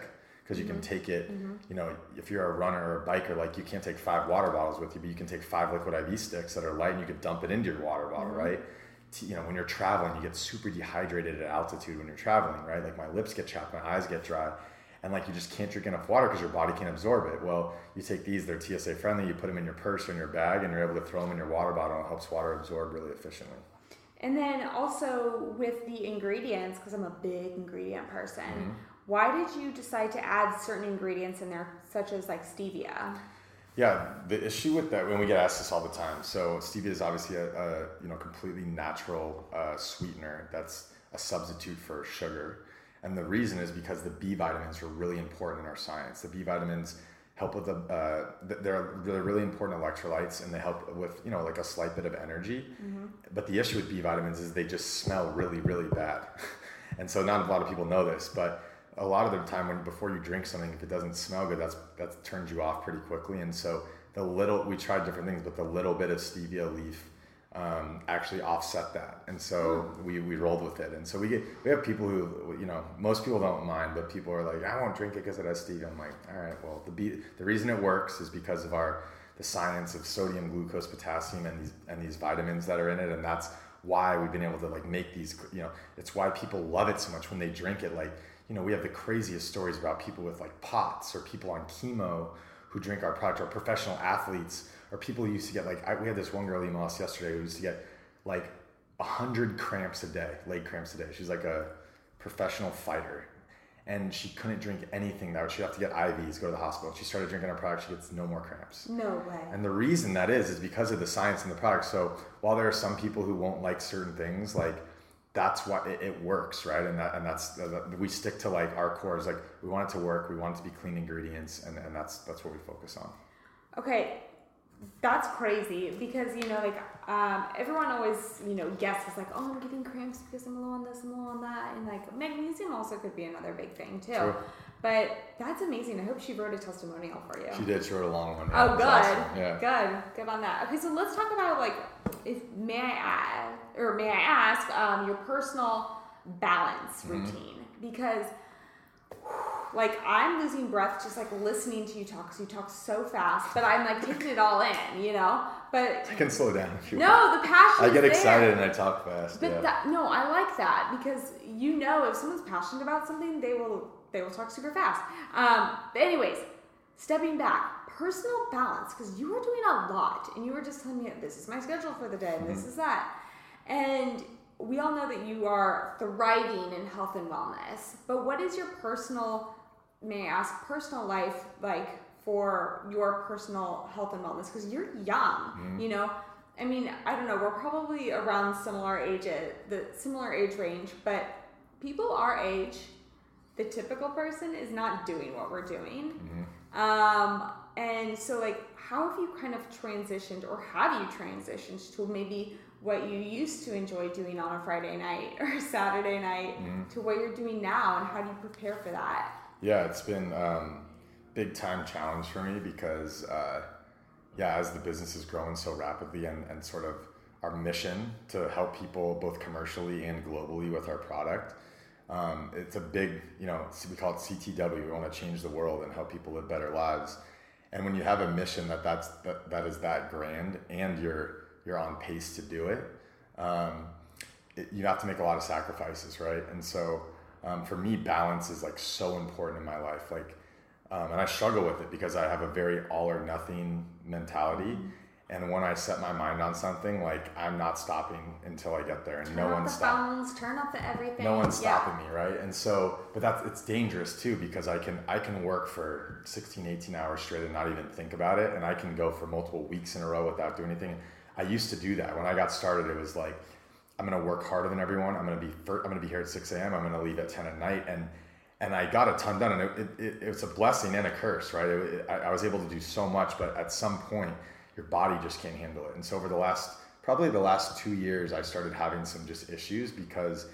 because you can mm-hmm. take it. Mm-hmm. You know, if you're a runner or a biker, like you can't take five water bottles with you, but you can take five liquid IV sticks that are light, and you could dump it into your water bottle, mm-hmm. right? T- You know, when you're traveling, you get super dehydrated at altitude when you're traveling, right? Like my lips get chapped, my eyes get dry and like you just can't drink enough water because your body can't absorb it. Well, you take these; they're TSA friendly. You put them in your purse or in your bag, and you're able to throw them in your water bottle. and It helps water absorb really efficiently. And then also with the ingredients, because I'm a big ingredient person, Mm-hmm. Why did you decide to add certain ingredients in there, such as like stevia? Yeah, the issue with that when we get asked this all the time. So stevia is obviously a, a you know completely natural uh, sweetener that's a substitute for sugar, and the reason is because the B vitamins are really important in our science. The B vitamins help with the uh, they're they're really important electrolytes, and they help with you know like a slight bit of energy. But the issue with B vitamins is they just smell really really bad, and so not a lot of people know this, but a lot of the time when before you drink something if it doesn't smell good that's that turns you off pretty quickly. And so the little we tried different things but the little bit of stevia leaf um, actually offset that. And so we, we rolled with it. And so we get we have people who you know most people don't mind but people are like i won't drink it because it has stevia. I'm like all right well the B, the reason it works is because of our the science of sodium glucose potassium and these and these vitamins that are in it. And that's why we've been able to like make these you know it's why people love it so much when they drink it. Like you know we have the craziest stories about people with like pots or people on chemo who drink our product or professional athletes or people who used to get like I, we had this one girl email us yesterday who used to get like 100 cramps a day leg cramps a day she's like a professional fighter and she couldn't drink anything that she'd have to get ivs go to the hospital she started drinking our product she gets no more cramps No way. and the reason that is is because of the science in the product. So while there are some people who won't like certain things, like that's why it, it works, right? And that and that's that we stick to like our core is like we want it to work. We want it to be clean ingredients, and, and that's that's what we focus on. Okay, that's crazy because you know, like um, everyone always you know guesses like, oh, I'm getting cramps because I'm low on this, I'm low on that, and like magnesium also could be another big thing too. True. But that's amazing. I hope she wrote a testimonial for you. She did. She wrote a long one. Oh, good, awesome. Yeah. good, good on that. Okay, so let's talk about like, if may I add, or may I ask, um, your personal balance Mm-hmm. routine because, like, I'm losing breath just like listening to you talk because you talk so fast, but I'm like taking it all in, you know. But I can slow down if you want. no, the passion. I get there. excited and I talk fast. But yeah. that no, I like that because you know if someone's passionate about something, they will they will talk super fast. Um, but anyways, stepping back, personal balance because you were doing a lot, and you were just telling me this is my schedule for the day, and this mm-hmm. is that, and we all know that you are thriving in health and wellness. But what is your personal, may I ask, personal life like for your personal health and wellness? Because you're young, mm-hmm. you know. I mean, I don't know. We're probably around similar age, uh, the similar age range, but people our age, the typical person is not doing what we're doing. Um, and so, like, how have you kind of transitioned, or have you transitioned to maybe what you used to enjoy doing on a Friday night or Saturday night to what you're doing now, and how do you prepare for that? Yeah, it's been um, big time challenge for me because uh, yeah, as the business is growing so rapidly and, and sort of our mission to help people both commercially and globally with our product. Um, it's a big, you know, we call it CTW. We want to change the world and help people live better lives. And when you have a mission that that's that, that is that grand and you're you're on pace to do it, um, it, you have to make a lot of sacrifices, right? And so um, for me, balance is like so important in my life. Like, um, and I struggle with it because I have a very all or nothing mentality. And when I set my mind on something, like I'm not stopping until I get there, and Turn no one's the stopping. phones, turn off the everything. No one's Yeah. stopping me, right? And so, but that's it's dangerous too because I can I can work for 16, 18 hours straight and not even think about it, and I can go for multiple weeks in a row without doing anything. I used to do that when I got started. It was like I'm gonna work harder than everyone. I'm gonna be fir- I'm gonna be here at 6 a.m. I'm gonna leave at 10 at night, and and I got a ton done, and it, it, it, it was a blessing and a curse, right? I, I was able to do so much, but at some point, your body just can't handle it. And so over the last probably the last two years, I started having some just issues because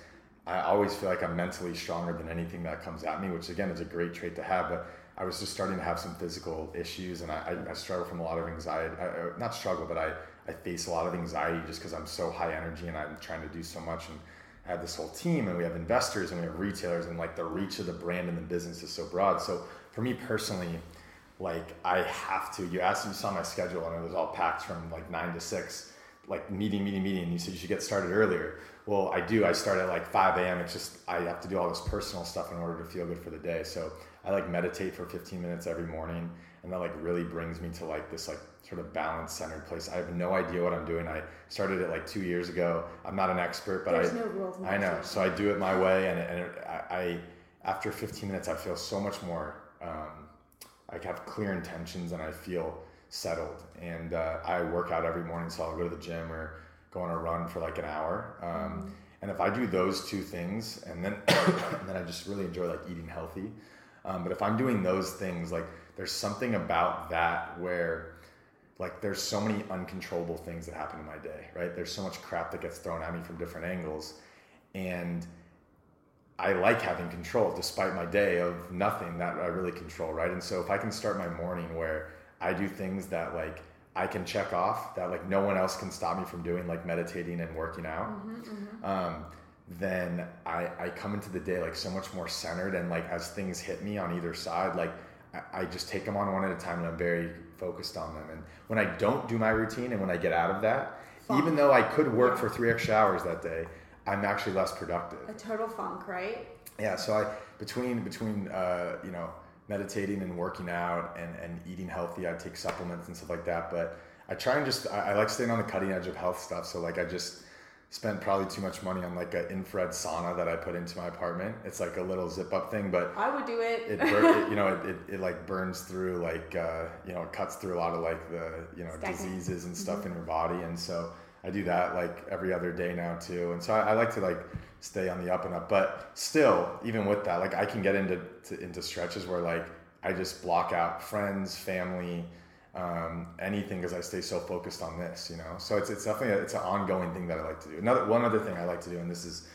I always feel like I'm mentally stronger than anything that comes at me, which again is a great trait to have. But I was just starting to have some physical issues, and I, I, struggle from a lot of anxiety. I, I- not struggle, but I, I face a lot of anxiety just because I'm so high energy and I'm trying to do so much. And I have this whole team, and we have investors, and we have retailers, and like the reach of the brand and the business is so broad. So for me personally, like I have to. You asked, you saw my schedule, and it was all packed from like nine to six, like meeting, meeting, meeting. And you said you should get started earlier. Well, I do. I start at like 5 a.m. It's just I have to do all this personal stuff in order to feel good for the day. So I like meditate for 15 minutes every morning, and that like really brings me to like this like sort of balanced, centered place. I have no idea what I'm doing. I started it like two years ago. I'm not an expert, but There's I no rules. I know. So I do it my way, and, and it, I, I after 15 minutes, I feel so much more. Um, I have clear intentions, and I feel settled. And uh, I work out every morning, so I'll go to the gym or go on a run for like an hour. Um, And if I do those two things, and then and then I just really enjoy like eating healthy. Um, but if I'm doing those things, like there's something about that where like there's so many uncontrollable things that happen in my day, right? There's so much crap that gets thrown at me from different angles. And I like having control despite my day of nothing that I really control, right? And so if I can start my morning where I do things that like I can check off that like no one else can stop me from doing, like meditating and working out, um, then I, I come into the day like so much more centered and like as things hit me on either side, like I, I just take them on one at a time and I'm very focused on them. And when I don't do my routine and when I get out of that, even though I could work for three extra hours that day, I'm actually less productive. a total funk, right? Yeah, so I between between uh, you know meditating and working out and, and eating healthy, I take supplements and stuff like that. But I try and just I, I like staying on the cutting edge of health stuff. So like I just spent probably too much money on like an infrared sauna that I put into my apartment. It's like a little zip up thing, but I would do it. it, bur- it you know it, it, it like burns through like uh, you know it cuts through a lot of like the you know Stagnant. diseases and stuff in your body and so i do that like every other day now too and so I, I like to like stay on the up and up but still even with that like i can get into to, into stretches where like i just block out friends family um, anything because i stay so focused on this you know so it's, it's definitely a, it's an ongoing thing that i like to do another one other thing i like to do and this is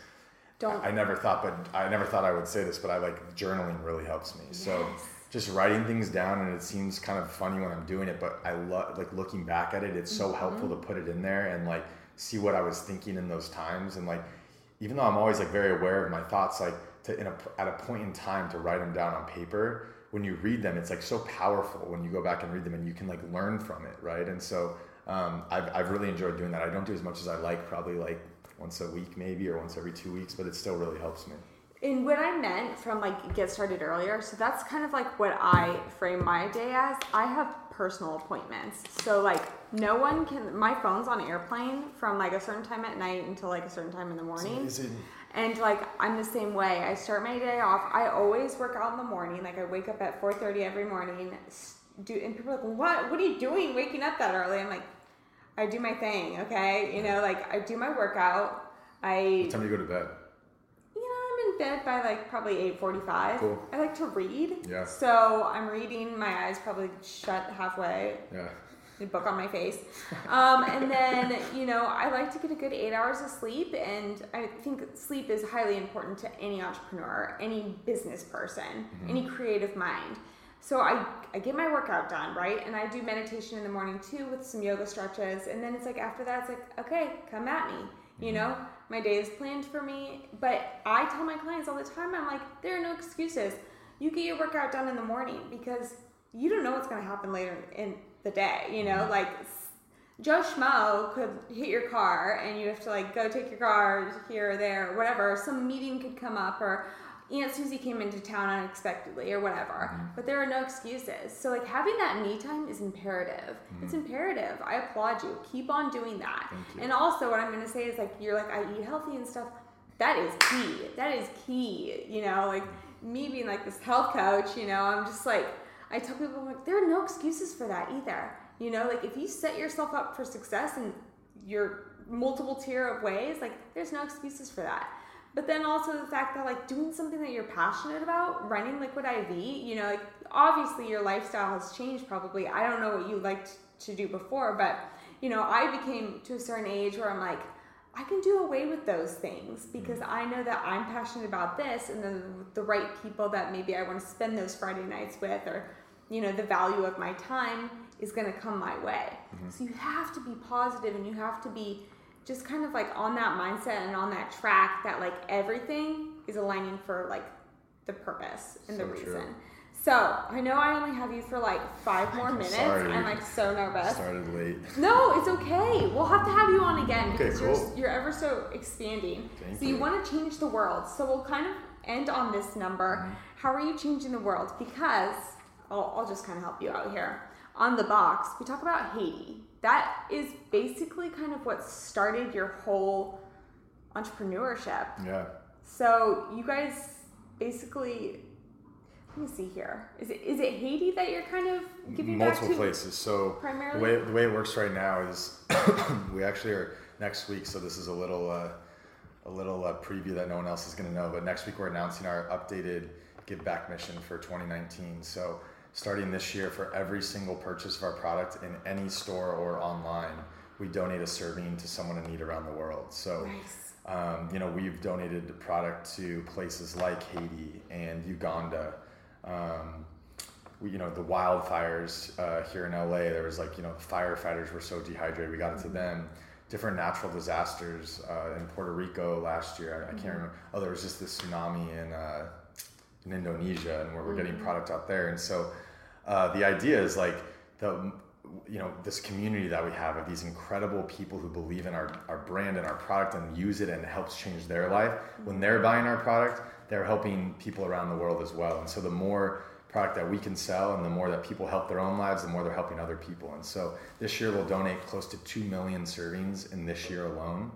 Don't. I never thought, but I never thought I would say this, but I like journaling really helps me. So Yes. Just writing things down, and it seems kind of funny when I'm doing it, but I love like looking back at it. It's so helpful to put it in there and like see what I was thinking in those times, and like even though I'm always like very aware of my thoughts, like to in a, at a point in time to write them down on paper. When you read them, it's like so powerful when you go back and read them, and you can like learn from it, right? And so um, I've I've really enjoyed doing that. I don't do as much as I like, probably like once a week maybe or once every two weeks, but it still really helps me. And what I meant from like get started earlier, so that's kind of like what I frame my day as. I have personal appointments. So like no one can my phone's on airplane from like a certain time at night until like a certain time in the morning. And like I'm the same way. I start my day off. I always work out in the morning. Like I wake up at 4:30 every morning. Do and people are like, "What? What are you doing waking up that early?" I'm like, "I do my thing, okay? You know, like I do my workout. I What time do you go to bed? You know, I'm in bed by like probably 8:45. Cool. I like to read. Yeah. So I'm reading. My eyes probably shut halfway. Yeah. Book on my face. Um, and then you know, I like to get a good eight hours of sleep, and I think sleep is highly important to any entrepreneur, any business person, Mm-hmm. any creative mind. So I, I get my workout done, right? And I do meditation in the morning too with some yoga stretches. And then it's like after that, it's like, okay, come at me. You know, my day is planned for me. But I tell my clients all the time, I'm like, there are no excuses. You get your workout done in the morning because you don't know what's going to happen later in the day. You know, mm-hmm. like s- Joe Schmo could hit your car and you have to like go take your car here or there or whatever. Some meeting could come up or Aunt Susie came into town unexpectedly or whatever. Mm-hmm. But there are no excuses. So like having that me time is imperative. It's imperative. I applaud you. Keep on doing that. Mm-hmm. And also what I'm gonna say is like you're like I eat healthy and stuff. That is key. That is key. You know, like me being like this health coach, you know, I'm just like I tell people like there are no excuses for that either. You know, like if you set yourself up for success in your multiple tier of ways, like there's no excuses for that. But then also the fact that like doing something that you're passionate about, running Liquid IV, you know, like obviously your lifestyle has changed probably. I don't know what you liked to do before, but you know, I became to a certain age where I'm like, I can do away with those things because mm-hmm. I know that I'm passionate about this and then the right people that maybe I want to spend those Friday nights with or you know, the value of my time is going to come my way. Mm-hmm. So you have to be positive and you have to be just kind of like on that mindset and on that track that like everything is aligning for like the purpose and the reason. true. So I know I only have you for like five more I'm minutes. sorry. I'm like so nervous. Started late. No, it's okay. We'll have to have you on again Okay, because cool. you're, you're ever so expanding. Thank so you, you. want to change the world. So we'll kind of end on this number. Mm-hmm. How are you changing the world? Because I'll, I'll just kind of help you out here. On the box, we talk about Haiti. That is basically kind of what started your whole entrepreneurship. Yeah. So you guys basically, let me see here. Is it is it Haiti that you're kind of giving multiple back to? places. So primarily? the way the way it works right now is we actually are next week. So this is a little uh, a little uh, preview that no one else is going to know. But next week we're announcing our updated give back mission for 2019. So starting this year, for every single purchase of our product in any store or online, we donate a serving to someone in need around the world. So. Nice. Um, you know, we've donated the product to places like Haiti and Uganda. Um, we, you know, the wildfires uh, here in LA, there was like, you know, firefighters were so dehydrated, we got it to them. Different natural disasters uh, in Puerto Rico last year. I, I can't remember. Oh, there was just this tsunami in, uh, in Indonesia, and where we're getting product out there. And so uh, the idea is like the you know this community that we have of these incredible people who believe in our, our brand and our product and use it and it helps change their life. When they're buying our product they're helping people around the world as well. And so the more product that we can sell and the more that people help their own lives the more they're helping other people. And so this year we'll donate close to 2 million servings in this year alone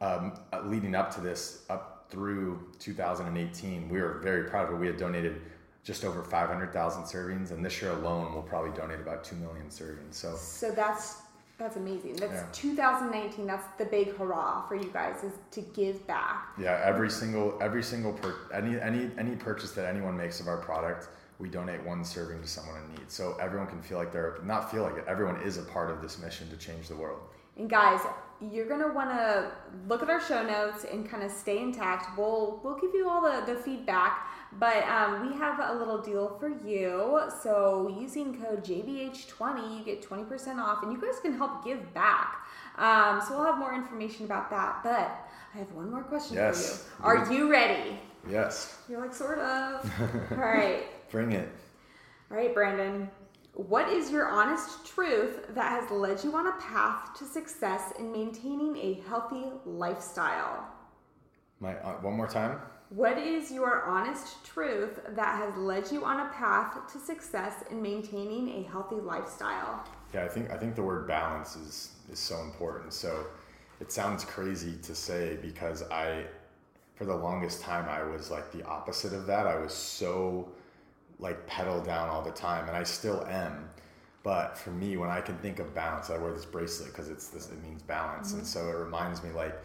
um, leading up to this, up through 2018, we were very proud of it. We had donated just over 500,000 servings, and this year alone, we'll probably donate about 2 million servings. So, So that's that's amazing. That's Yeah. 2019. That's the big hurrah for you guys is to give back. yeah, every single every single per, any any any purchase that anyone makes of our product, we donate one serving to someone in need. So everyone can feel like they're not feel like it. Everyone is a part of this mission to change the world. And guys, you're gonna want to look at our show notes and kind of stay intact. We'll we'll give you all the, the feedback, but um, we have a little deal for you. So using code JBH20, you get 20% off, and you guys can help give back. Um, so we'll have more information about that. But I have one more question Yes. for you. Are you ready? Yes, You're like sort of. all right. bring it. All right, Brandon. What is your honest truth that has led you on a path to success in maintaining a healthy lifestyle? My uh, one more time. What is your honest truth that has led you on a path to success in maintaining a healthy lifestyle? Yeah, I think I think the word balance is is so important. So it sounds crazy to say because I for the longest time I was like the opposite of that. I was so like pedal down all the time and I still am. But for me when I can think of balance, I wear this bracelet because it's this it means balance. And so it reminds me like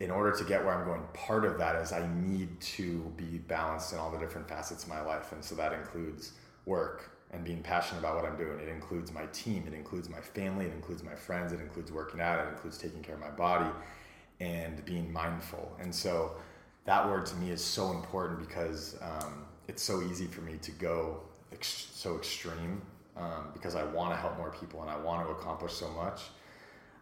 in order to get where I'm going, part of that is I need to be balanced in all the different facets of my life. And so that includes work and being passionate about what I'm doing. It includes my team, it includes my family, it includes my friends, it includes working out, it includes taking care of my body and being mindful. And so that word to me is so important because um, it's so easy for me to go ex- so extreme um, because I want to help more people and I want to accomplish so much.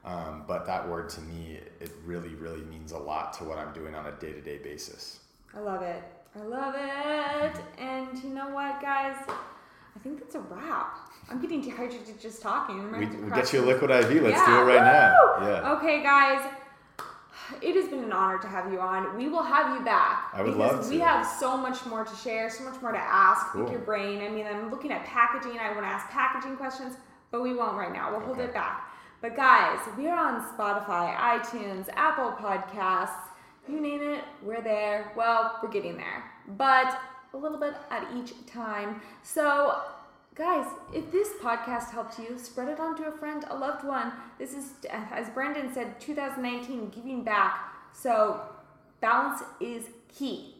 Um, but that word to me, it really, really means a lot to what I'm doing on a day to day basis. I love it. I love it. And you know what, guys? I think that's a wrap. I'm getting dehydrated just talking. We, we get you a liquid IV. Let's do it right now. Yeah. Okay, guys. It has been an honor to have you on. We will have you back. I would because love We have so much more to share, so much more to ask. Pick your brain. I mean, I'm looking at packaging. I want to ask packaging questions, but we won't right now. We'll hold it back. But guys, we are on Spotify, iTunes, Apple Podcasts. You name it, we're there. Well, we're getting there, but a little bit at each time. So Guys, if this podcast helped you, spread it on to a friend, a loved one. This is, as Brandon said, 2019, giving back. So, balance is key.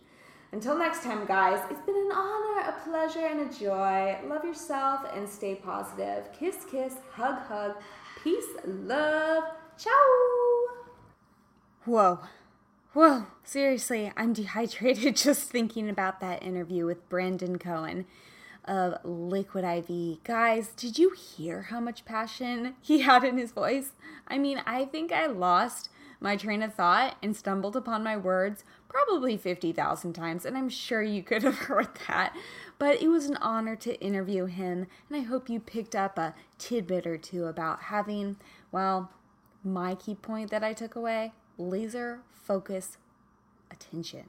Until next time, guys, it's been an honor, a pleasure, and a joy. Love yourself and stay positive. Kiss, kiss, hug, hug. Peace, love. Ciao. Whoa. Whoa. Seriously, I'm dehydrated just thinking about that interview with Brandon Cohen of Liquid IV. Guys, did you hear how much passion he had in his voice? I mean, I think I lost my train of thought and stumbled upon my words probably 50,000 times, and I'm sure you could have heard that. But it was an honor to interview him, and I hope you picked up a tidbit or two about having, well, my key point that I took away laser focus attention.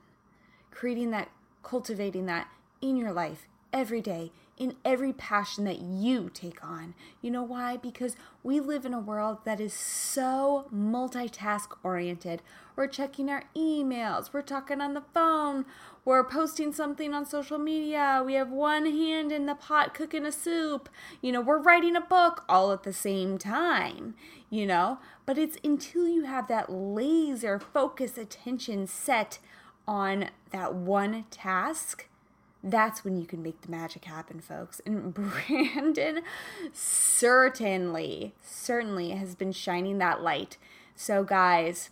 Creating that, cultivating that in your life every day, in every passion that you take on. You know why? Because we live in a world that is so multitask oriented. We're checking our emails, we're talking on the phone, we're posting something on social media, we have one hand in the pot cooking a soup, you know, we're writing a book all at the same time, you know? But it's until you have that laser focus attention set on that one task that's when you can make the magic happen, folks. And Brandon certainly, certainly has been shining that light. So, guys,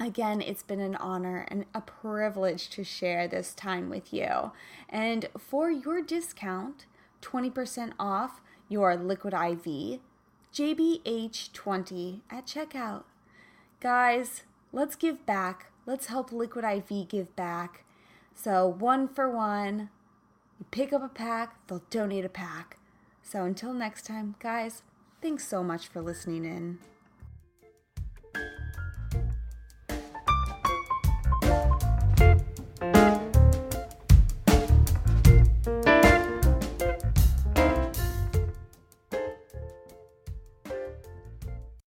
again, it's been an honor and a privilege to share this time with you. And for your discount, 20% off your Liquid IV, JBH20 at checkout. Guys, let's give back. Let's help Liquid IV give back. So, one for one, you pick up a pack, they'll donate a pack. So, until next time, guys, thanks so much for listening in.